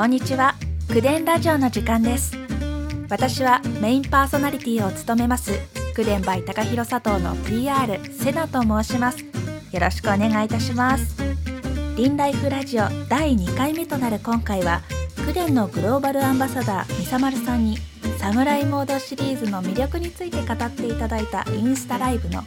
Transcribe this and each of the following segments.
こんにちは。クデンラジオの時間です。私はメインパーソナリティを務めます。クデンバイ高弘佐藤の PR セナと申します。よろしくお願いいたします。リンライフラジオ第2回目となる今回はクデンのグローバルアンバサダーみさまるさんにサムライモードシリーズの魅力について語っていただいたインスタライブの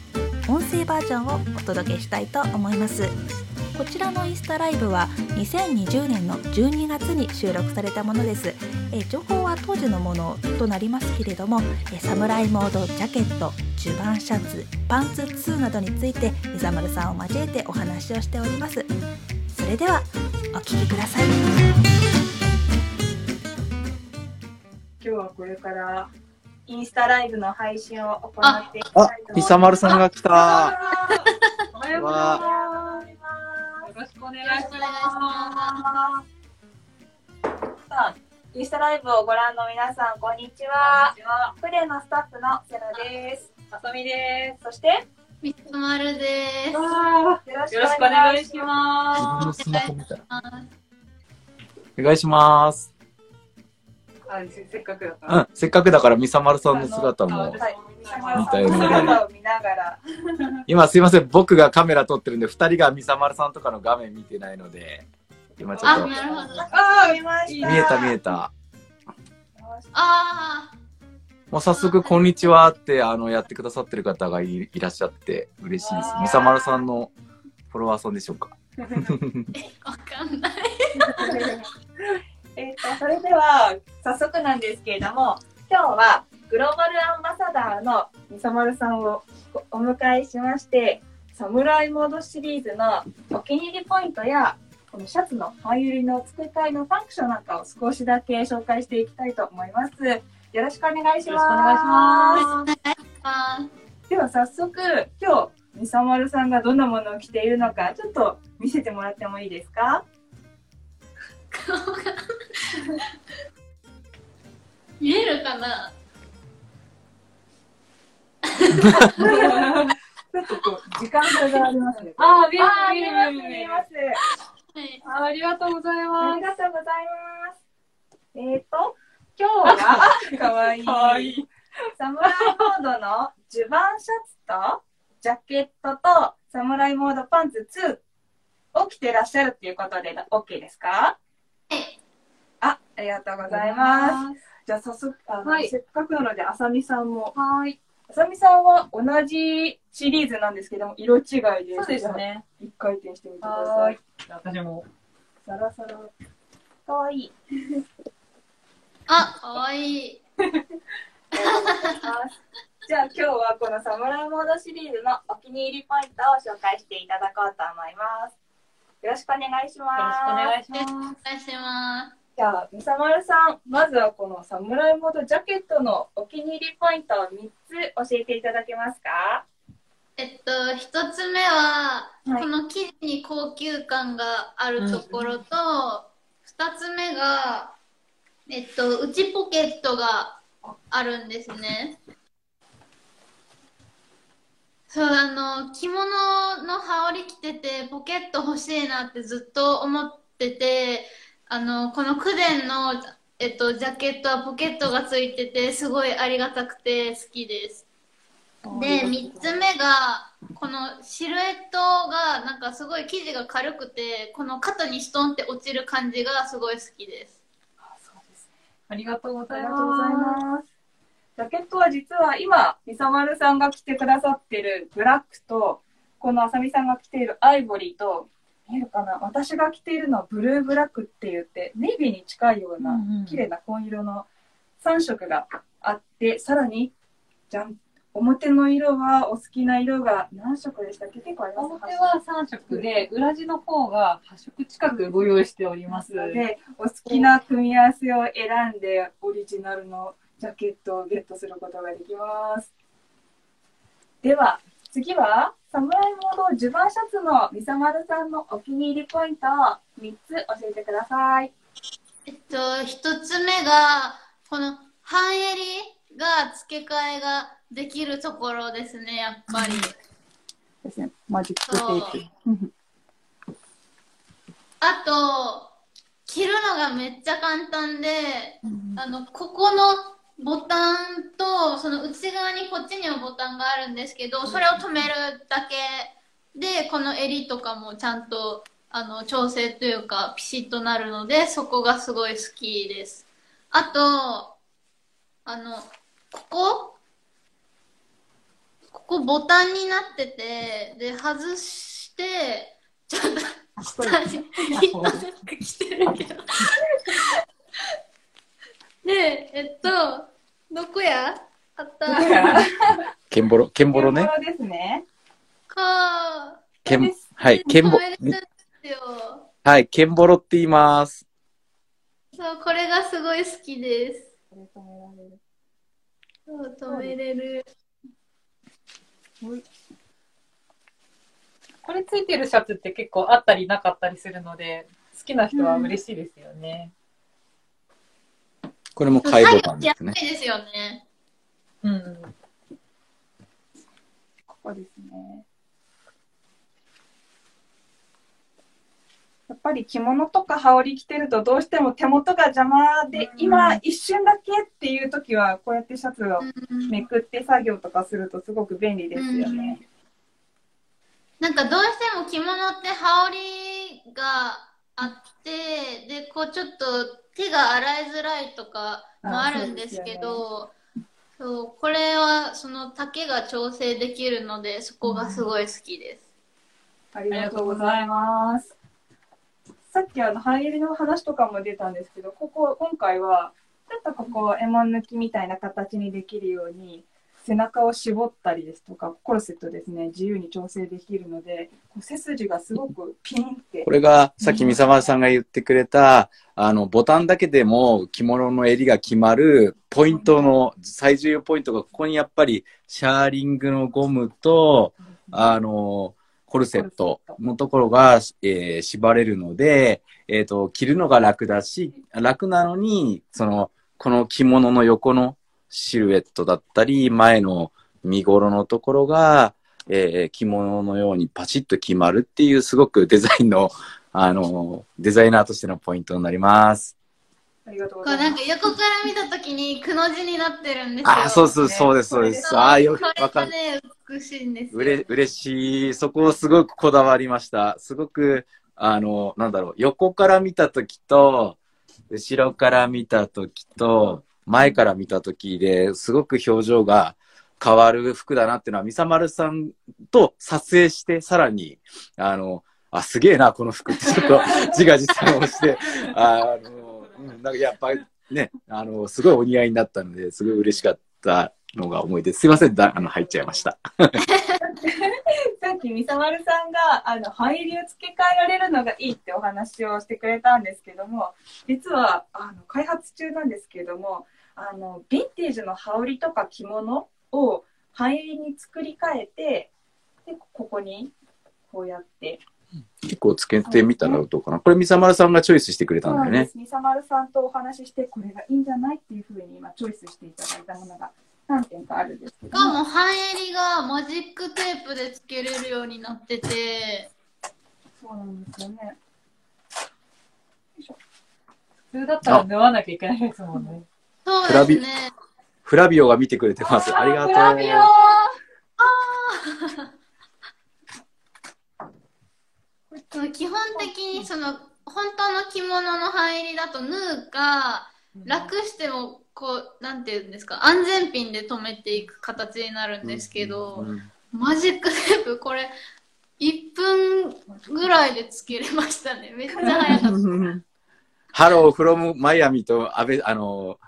音声バージョンをお届けしたいと思います。こちらのインスタライブは2020年の12月に収録されたものですえ情報は当時のものとなりますけれどもえサムライモードジャケット襦袢シャツパンツ2などについてみざまるさんを交えてお話をしておりますそれではお聞きください今日はこれからインスタライブの配信を行っていきたあいと思い、みさまるさんが来た。おはようございます。よろしくお願いします。さあ、インスタライブをご覧の皆さん、こんにちは。プレのスタッフのセラです。あさみです。そして、みつまるです。よろしくお願いしま自分のスマホみたい。お願いします。せせっかくだかうん、せっかくだからみさまるさんの姿も。はい、見たいね姿を見ながら。今すいません、僕がカメラ撮ってるんで、二人がみさまるさんとかの画面見てないので、今ちょっあ、と、なるほど。ああ、見ました。見えた見えた。あもう早速、こんにちはって、あの、やってくださってる方がいいらっしゃって、嬉しいです。みさまるさんのフォロワーさんでしょうか？ー、わかんない。えっと、それでは、早速なんですけれども、今日はグローバルアンバサダーのみさまるさんをお迎えしまして、サムライモードシリーズのお気に入りポイントや、このシャツの半揺りの付け替えのファンクションなんかを少しだけ紹介していきたいと思います。よろしくお願いします。よろしくお願いします。では早速、今日、みさまるさんがどんなものを着ているのか、ちょっと見せてもらってもいいですか？顔が見えるかな？ちょっとこう、時間差がありますね。あー、見えます、見えます。はい。あーありがとうございあまりがとうございます。えっ、と、今日は、かわいい。す。かわいい。サムライモードの襦袢シャツと、ジャケットと、サムライモードパンツ2を着てらっしゃるっていうことで、OK ですか？はいあ、ありがとうございます。じゃあ早速、あのはいせっかくなので、あさみさんも。はい。あさみさんは同じシリーズなんですけども、色違いです。そうです。ね。一回転してみてくだはさい。。私も。サラサラ。かわいい。あ、かわいい。じゃあ今日はこのサムライモードシリーズのお気に入りポイントを紹介していただこうと思います。よろしくお願いします。よろしくお願いしおます。願いします。じゃあ、みさまるさん、まずはこのサムライモードジャケットのお気に入りポイントを3つ教えていただけますか？えっと、一つ目は、はいこの生地に高級感があるところと、二つ目が、えっと、内ポケットがあるんですね。そう、あの、着物の羽織着てて、ポケット欲しいなってずっと思ってて、あの、このクデンの、えっと、ジャケットはポケットがついてて、すごいありがたくて好きです。で、3つ目が、このシルエットが、なんかすごい生地が軽くて、この肩にストンって落ちる感じがすごい好きです。ありがとうございます。ジャケットは実は今、みさまるさんが着てくださってるブラックと、このあさみさんが着ているアイボリーと、見えるかな？私が着ているのはブルーブラックって言って、ネイビーに近いようなうんうん綺麗な紺色の3色があって、さらに、じゃん、表の色はお好きな色が何色でしたっけ？結構あります。表は3色で、裏地の方が8色近くご用意しております。で、お好きな組み合わせを選んで、オリジナルのジャケットをゲットすることができます。では、次は、サムライモード襦袢シャツのみさまるさんのお気に入りポイントを3つ教えてください。えっと、一つ目が、この半襟が付け替えができるところですね、やっぱり。ですね。マジックテープ。あと、着着るのがめっちゃ簡単で、あの、ここのボタンと、その内側にこっちにもボタンがあるんですけど、それを止めるだけで、この襟とかもちゃんと、あの、調整というか、ピシッとなるので、そこがすごい好きです。あと、あの、ここ？ここボタンになってて、で、外して、ちょっと、下に、みんななんか着てるけど。で、えっと、どこや？あった。ケンボロ、ケンボロね。ケンボロですね。かケン、はい、ケンボですよ。はい、ケンボロって言います。そう、これがすごい好きです。これ止められるそう、止めれる。これついてるシャツって結構あったりなかったりするので、好きな人は嬉しいですよね。これも買いボタンですね。安いですよね。うん。ここですね。やっぱり着物とか羽織着てるとどうしても手元が邪魔で、今一瞬だけっていう時はこうやってシャツをうんめくって作業とかするとすごく便利ですよね。なんかどうしても着物って羽織があって、で、こうちょっと手が洗いづらいとかもあるんですけど、そう、これはその丈が調整できるので、そこがすごい好きです。ありがとうございます。さっきあの半襟の話とかも出たんですけど、ここ今回はちょっとここエモン抜きみたいな形にできるように背中を絞ったりですとかコルセットですね自由に調整できるので背筋がすごくピンって。これが、さっき三沢さんが言ってくれた、あの、ボタンだけでも着物の襟が決まるポイントの、最重要ポイントが、ここにやっぱり、シャーリングのゴムと、あの、コルセットのところが、えー縛れるので、えっ、と、着るのが楽だし、楽なのに、その、この着物の横のシルエットだったり、前の見頃のところが、えー着物のようにパチッと決まるっていう、すごくデザインの、あの、デザイナーとしてのポイントになります。ありがとうこございますうなんか横から見たときにくの字になってるんですよ。あ、そうそう、そうです、そうです。ああ、よこれわかる。美しいんですよ。うれ、嬉しい。そこをすごくこだわりました。すごく、あの、なんだろう、横から見たときと、後ろから見たときと、前から見たときですごく表情が変わる服だなっていうのは、みさまるさんと撮影して、さらに、あの、あ、すげえな、この服って ちょっと自画自賛をして、あの、なんかやっぱりね、あの、すごいお似合いになったので、すごい嬉しかったのが思い出。すいません、だあの、入っちゃいました。さっきみさまるさんがあの半襟を付け替えられるのがいいってお話をしてくれたんですけども実はあの開発中なんですけれどもあのヴィンテージの羽織とか着物を半襟に作り変えてでここにこうやって結構つけてみたらどうかな。これ、みさまるさんがチョイスしてくれたんだよね。みさまるさんとお話ししてこれがいいんじゃないっていうふうに今チョイスしていただいたものが何点かあるんですけしどかも半襟がマジックテープでつけれるようになってて、そうなんですよね普通だったら縫わなきゃいけないですもんね。そうですね。フラビオが見てくれてます。ありがとう。フラビオその基本的にその本当の着物の半襟だと縫うか楽してもこうなんていうんですか安全ピンで留めていく形になるんですけど、うんマジックテープこれ1分ぐらいでつけれましたね。めっちゃ早かった。ハローフロムマイアミと安倍、あの、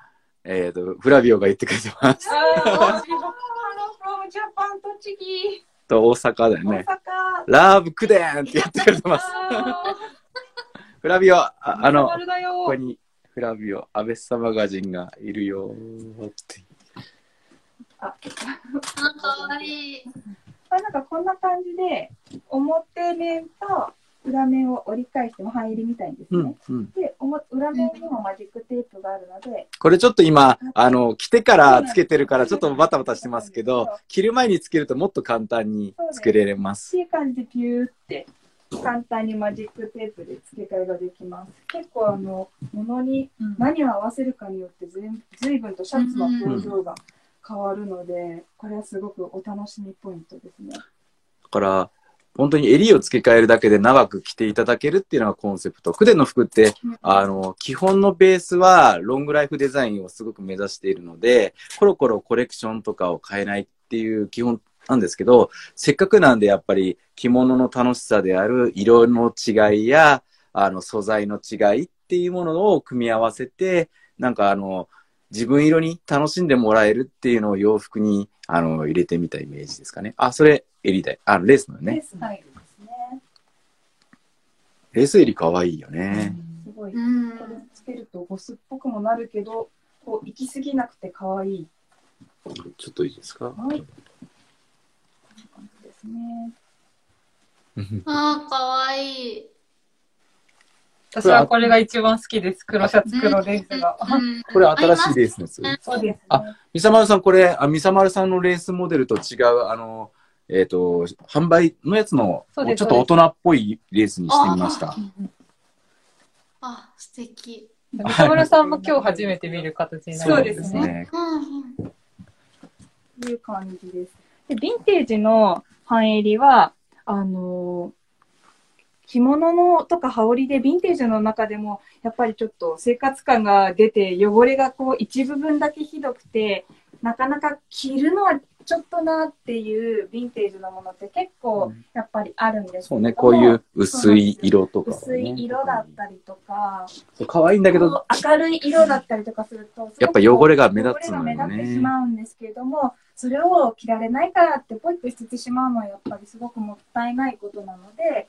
えっ、と、フラビオが言ってくれてます。あー Hello from Japan 栃木。と、大阪だよ大ね。阪。ラブクデーンって言ってくれてます。あ フラビオ、あーあの、ここにフラビオ、安倍サマガジンがいるよ。ーって。ああかわいい。あなんかこんな感じで表面と裏面を折り返しても半襟みたいにですね、うん、うん。でおも裏面にもマジックテープがあるので、これちょっと今、あの、着てからつけてるからちょっとバタバタしてますけど、着る前につけるともっと簡単につけれます。っていう感じでピューって簡単にマジックテープで付け替えができます。結構あの、物にうん何を合わせるかによってずいずいぶんとシャツの表情が変わるので、これはすごくお楽しみポイントですね。だから、本当に襟を付け替えるだけで長く着ていただけるっていうのがコンセプト。クデンの服って、あの、基本のベースはロングライフデザインをすごく目指しているので、コロコロコレクションとかを変えないっていう基本なんですけど、せっかくなんでやっぱり着物の楽しさである色の違いや、あの、素材の違いっていうものを組み合わせて、なんかあの、自分色に楽しんでもらえるっていうのを洋服にあの入れてみたイメージですかね。あ、それ、襟だい。あ、レースのね。レーススタイルですね。レース襟かわいいよね。すごい。うんこれつけるとボスっぽくもなるけど、こう行き過ぎなくて可愛い。ちょっといいですか？はい。ね。あー、かわいい。私はこれが一番好きです。黒シャツ、黒レースが。うん これ新しいレースのやつ。そうです、ね。あミサマルさん、これ、あミサマルさんのレースモデルと違う、あの、えっ、と、販売のやつの、そうですちょっと大人っぽいレースにしてみました。あ、素敵。三田村さんも今日初めて見る形になそうるんですね。うんうん。いう感じです。で、ヴィンテージの半襟は、あのー着物のとか羽織でヴィンテージの中でも、やっぱりちょっと生活感が出て、汚れがこう一部分だけひどくて、なかなか着るのはちょっとなっていうヴィンテージのものって結構やっぱりあるんですけど。もそうね、こういう薄い色とか、ね。薄い色だったりとか、そう可愛いんだけど、明るい色だったりとかすると、やっぱ汚れが目立つのよね。汚れが目立ってしまうんですけれども、それを着られないからってポイッと捨ててしまうのはやっぱりすごくもったいないことなので、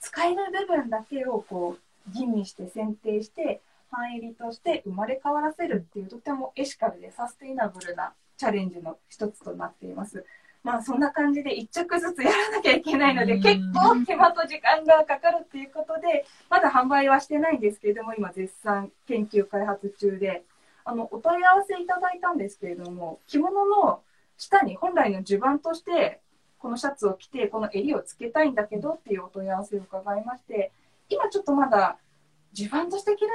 使える部分だけをこう吟味して選定して、半襟として生まれ変わらせるっていうとてもエシカルでサステイナブルなチャレンジの一つとなっています。まあそんな感じで一着ずつやらなきゃいけないのでうん結構手間と時間がかかるっていうことでまだ販売はしてないんですけれども今絶賛研究開発中であのお問い合わせいただいたんですけれども着物の下に本来の襦袢としてこのシャツを着てこの襟をつけたいんだけどっていうお問い合わせを伺いまして今ちょっとまだ襦袢として着る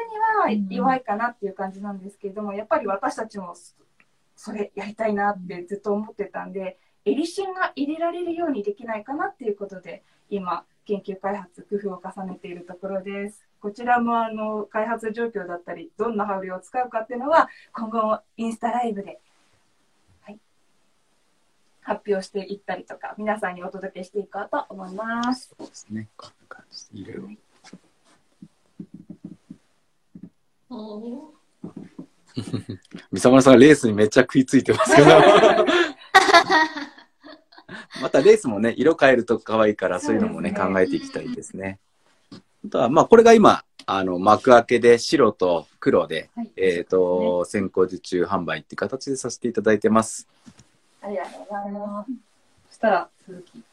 には弱いかなっていう感じなんですけれどもやっぱり私たちもそれやりたいなってずっと思ってたんで襟芯が入れられるようにできないかなっていうことで今研究開発工夫を重ねているところです。こちらもあの開発状況だったりどんな羽織を使うかっていうのは今後もインスタライブで、はい、発表していったりとか皆さんにお届けしていこうと思いますそうですね。こんな感じでいろいろ。おーミサマルさんがレースにめっちゃ食いついてますけど。またレースもね、色変えると可愛いから、そういうのもね、ね考えていきたいですね。あとは、まあ、これが今、あの、幕開けで白と黒で、はいえっ、と、先行受注販売っていう形でさせていただいてます。ありがとうございますそしたら、鈴木。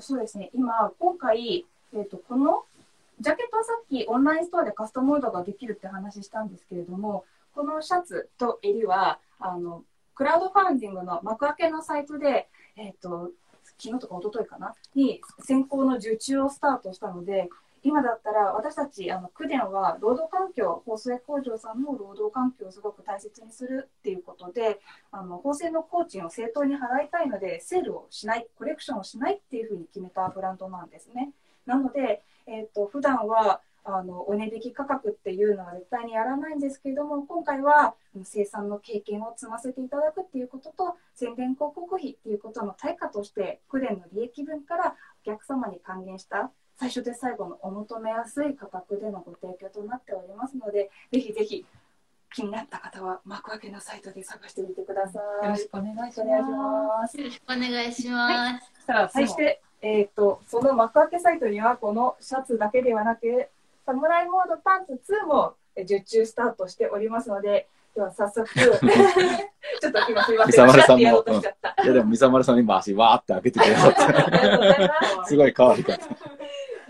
そうですね、今、今回、えー、とこのジャケットはさっきオンラインストアでカスタムオーダーができるって話したんですけれども、このシャツと襟は、あのクラウドファンディングの幕開けのサイトで、えっ、と、昨日とか一昨日かな、に選考の受注をスタートしたので、今だったら私たち、あの、区電は労働環境、法制工場さんの労働環境をすごく大切にするっていうことで、あの法制の工賃を正当に払いたいので、セールをしない、コレクションをしないっていうふうに決めたブランドなんですね。なので、えー、と普段はあのお値引き価格っていうのは絶対にやらないんですけれども、今回は生産の経験を積ませていただくっていうことと、宣伝広告費っていうことの対価として、クレンの利益分からお客様に還元した最初で最後のお求めやすい価格でのご提供となっておりますので、ぜひぜひ気になった方は幕開けのサイトで探してみてください。よろしくお願いしお願いしまます。よろしくお願いします。す。そしたら、そして、えっ、と、その幕開けサイトには、このシャツだけではなく、サムライモードパンツ2もえ受注スタートしておりますので、では早速、ちょっと今すいません、伊沢丸さんもうとしちゃった。いや、でも、ミサマルさんの今足わーって開けてくださありがとうございまって、すごい可愛かった。す。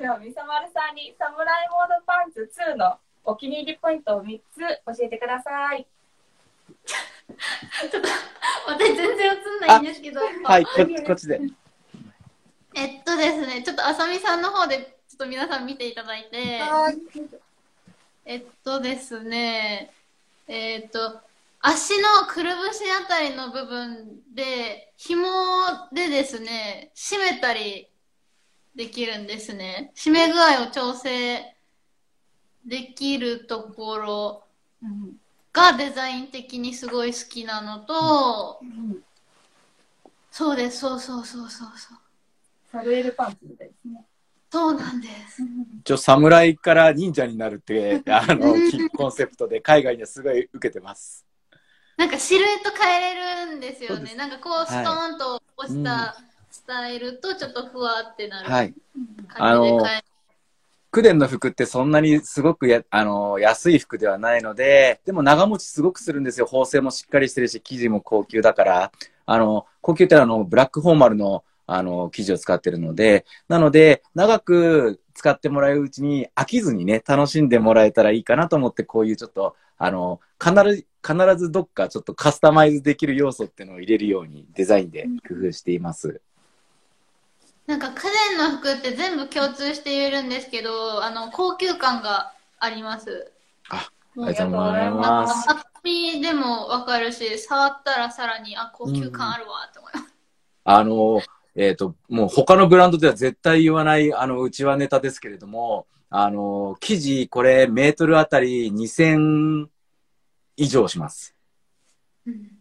では、みさまるさんにサムライモードパンツ2のお気に入りポイントを3つ教えてください。ちょっと、私全然映んないんですけど。はい、ここっちで。えっとですね、ちょっとあさみさんの方で、と皆さん見ていただいて、えっとですね、えっと、足のくるぶしあたりの部分で、紐でですね、締めたりできるんですね。締め具合を調整できるところがデザイン的にすごい好きなのと、そうです、そうそうそうそうそう。サルエルパンツみたいですね。そうなんです。一応、侍から忍者になるって、あの、コンセプトで海外にはすごい受けてます。なんかシルエット変えれるんですよね。なんかこうストーンと押したスタイルとちょっとふわってなるはい。感じで変えクデンの服ってそんなにすごくや、あの、安い服ではないので、でも長持ちすごくするんですよ。縫製もしっかりしてるし、生地も高級だから。あの、高級ってあの、ブラックフォーマルの、あの、生地を使ってるので、なので、長く使ってもらううちに飽きずにね、楽しんでもらえたらいいかなと思って、こういうちょっと、あの、必ず、必ずどっかちょっとカスタマイズできる要素っていうのを入れるようにデザインで工夫しています。なんかクデンの服って全部共通して言えるんですけど、あの、高級感があります。あもありがとうございます。でもわかるし、触ったらさらに、あ、高級感あるわって思います。あの、えっ、と、もう他のブランドでは絶対言わない、あの、うちはネタですけれども、あの、生地、これ、メートルあたり2000以上します。うん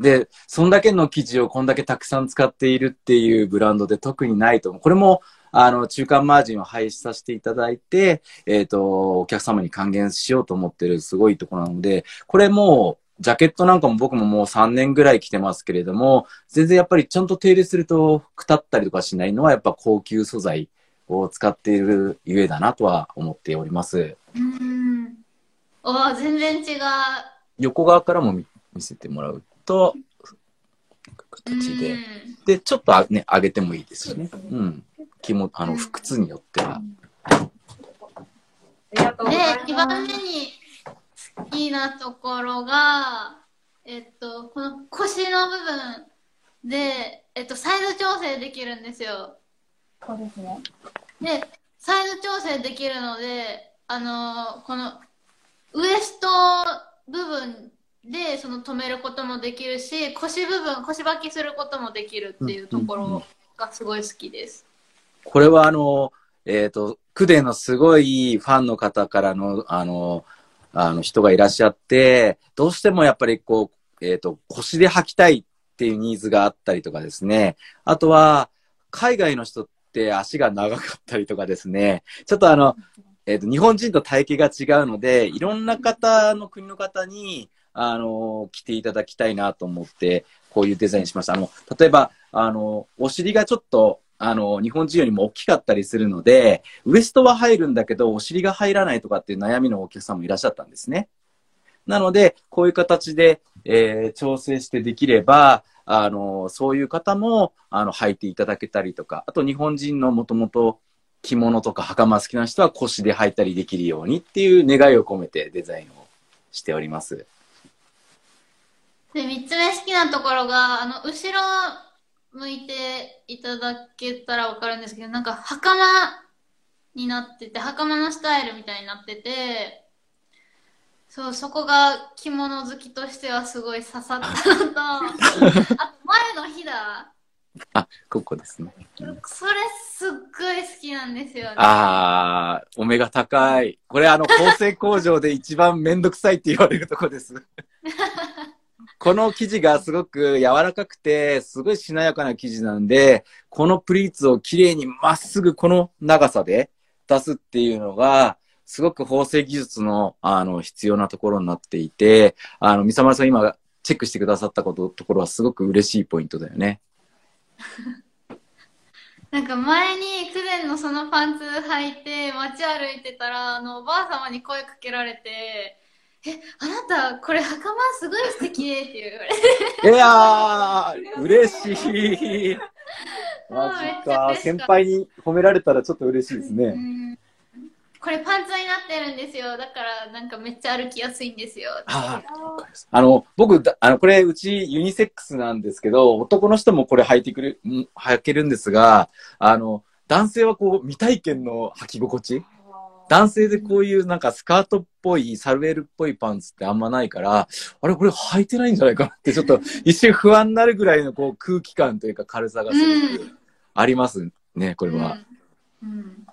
で、そんだけの生地をこんだけたくさん使っているっていうブランドで特にないと思う。これも、あの、中間マージンを廃止させていただいて、えっ、と、お客様に還元しようと思ってるすごいところなので、これもう、ジャケットなんかも僕ももう3年ぐらい着てますけれども、全然やっぱりちゃんと手入れすると、くたったりとかしないのはやっぱ高級素材を使っているゆえだなとは思っております。うん。おー全然違う。横側からも見見せてもらうと、形で。うんで、ちょっとあね、上げてもいいですしね。うん。気も、あの、靴によっては。ありがとうごでざいます。、2番目に好きなところが、えっと、この腰の部分で、えっと、サイズ調整できるんですよ。そうですね。で、サイズ調整できるので、あのーこの、ウエスト部分で、その止めることもできるし、腰部分、腰履きすることもできるっていうところがすごい好きです。これはあの、えっ、と、クデのすごいファンの方からの、あの、あの人がいらっしゃって、どうしてもやっぱりこう、えっ、と、腰で履きたいっていうニーズがあったりとかですね。あとは、海外の人って足が長かったりとかですね。ちょっとあの、えっ、と、日本人と体型が違うので、いろんな方の国の方に、あの、着ていただきたいなと思って、こういうデザインしました。あの、例えば、あの、お尻がちょっと、あの、日本人よりも大きかったりするので、ウエストは入るんだけど、お尻が入らないとかっていう悩みのお客さんもいらっしゃったんですね。なので、こういう形で、えー調整してできれば、あの、そういう方も、あの、履いていただけたりとか、あと日本人のもともと着物とか袴好きな人は腰で履いたりできるようにっていう願いを込めてデザインをしております。で、三つ目好きなところが、あの、後ろ向いていただけたらわかるんですけど、なんか、袴になってて、袴のスタイルみたいになってて、そう、そこが着物好きとしてはすごい刺さったのと、あと、前のひだ、あ、ここですね。それすっごい好きなんですよね。あー、お目が高い。これあの、縫製工場で一番めんどくさいって言われるとこです。この生地がすごく柔らかくて、すごいしなやかな生地なんで、このプリーツをきれいにまっすぐこの長さで出すっていうのが、すごく縫製技術の、あの、必要なところになっていて、あの、三沢さん今チェックしてくださったこと、ところはすごく嬉しいポイントだよね。なんか前にクデンのそのパンツ履いて街歩いてたら、あの、おばあ様に声かけられて、え、あなた、これ袴すごい素敵って言われて。いやー、嬉しい。マジか。先輩に褒められたらちょっと嬉しいですうね。んこれパンツになってるんですよ。だからなんかめっちゃ歩きやすいんですよ。ああの、僕、だあの、これ、うちユニセックスなんですけど、男の人もこれ履いてくる、ん履けるんですが、あの、男性はこう、未体験の履き心地男性でこういうなんかスカートっぽい、サルエルっぽいパンツってあんまないから、あれ、これ履いてないんじゃないかなって、ちょっと 一瞬不安になるぐらいのこう空気感というか軽さがすごくありますね、これは。うん、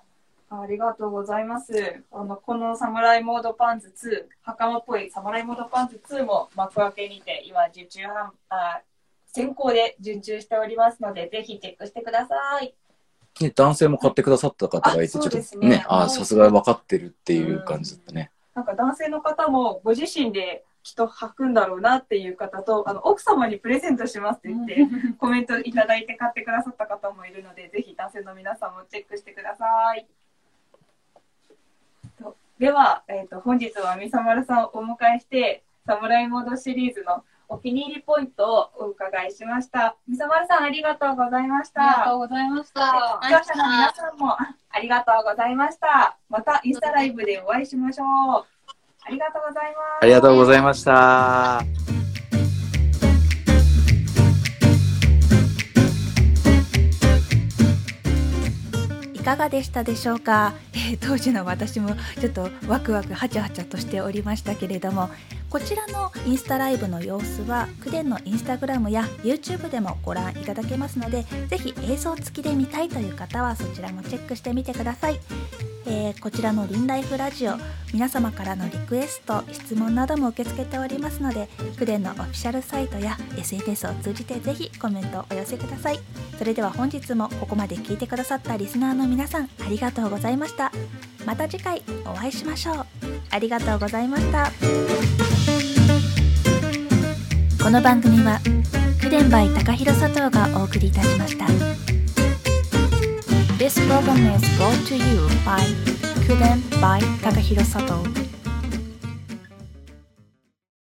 ありがとうございます。あのこのサムライモードパンツ2、袴っぽいサムライモードパンツ2も幕開けにて今受注販あ先行で受注しておりますので、ぜひチェックしてください。ね、男性も買ってくださった方がいて、あちょっとねね、ああ、さすが分かってるっていう感じだったね。なんか男性の方もご自身できっと履くんだろうなっていう方と、あの奥様にプレゼントしますって言って、コメントいただいて買ってくださった方もいるので、ぜひ男性の皆さんもチェックしてください。とでは、えっと本日はみさまるさんをお迎えして、サムライモードシリーズのお気に入りポイントをお伺いしました。みさまるさんありがとうございましありがとた。うございまし視た。聴者の皆さんもあありがとうございました。またインスタライブでお会いしましょう。ありがとうございます。ありがとうございました。いかがでしたでしょうか、えー当時の私もちょっとワクワクハチャハチャとしておりましたけれどもこちらのインスタライブの様子はクデンのインスタグラムや YouTube でもご覧いただけますのでぜひ映像付きで見たいという方はそちらもチェックしてみてください、えーこちらのリンライフラジオ皆様からのリクエスト質問なども受け付けておりますのでクデンのオフィシャルサイトや SNS を通じてぜひコメントをお寄せください。それでは本日もここまで聞いてくださったリスナーの皆さんありがとうございました。また次回お会いしましょう。ありがとうございました。この番組はクデンバイ高弘佐藤がお送りいたしました。This program is brought to you by クデンバイ高弘佐藤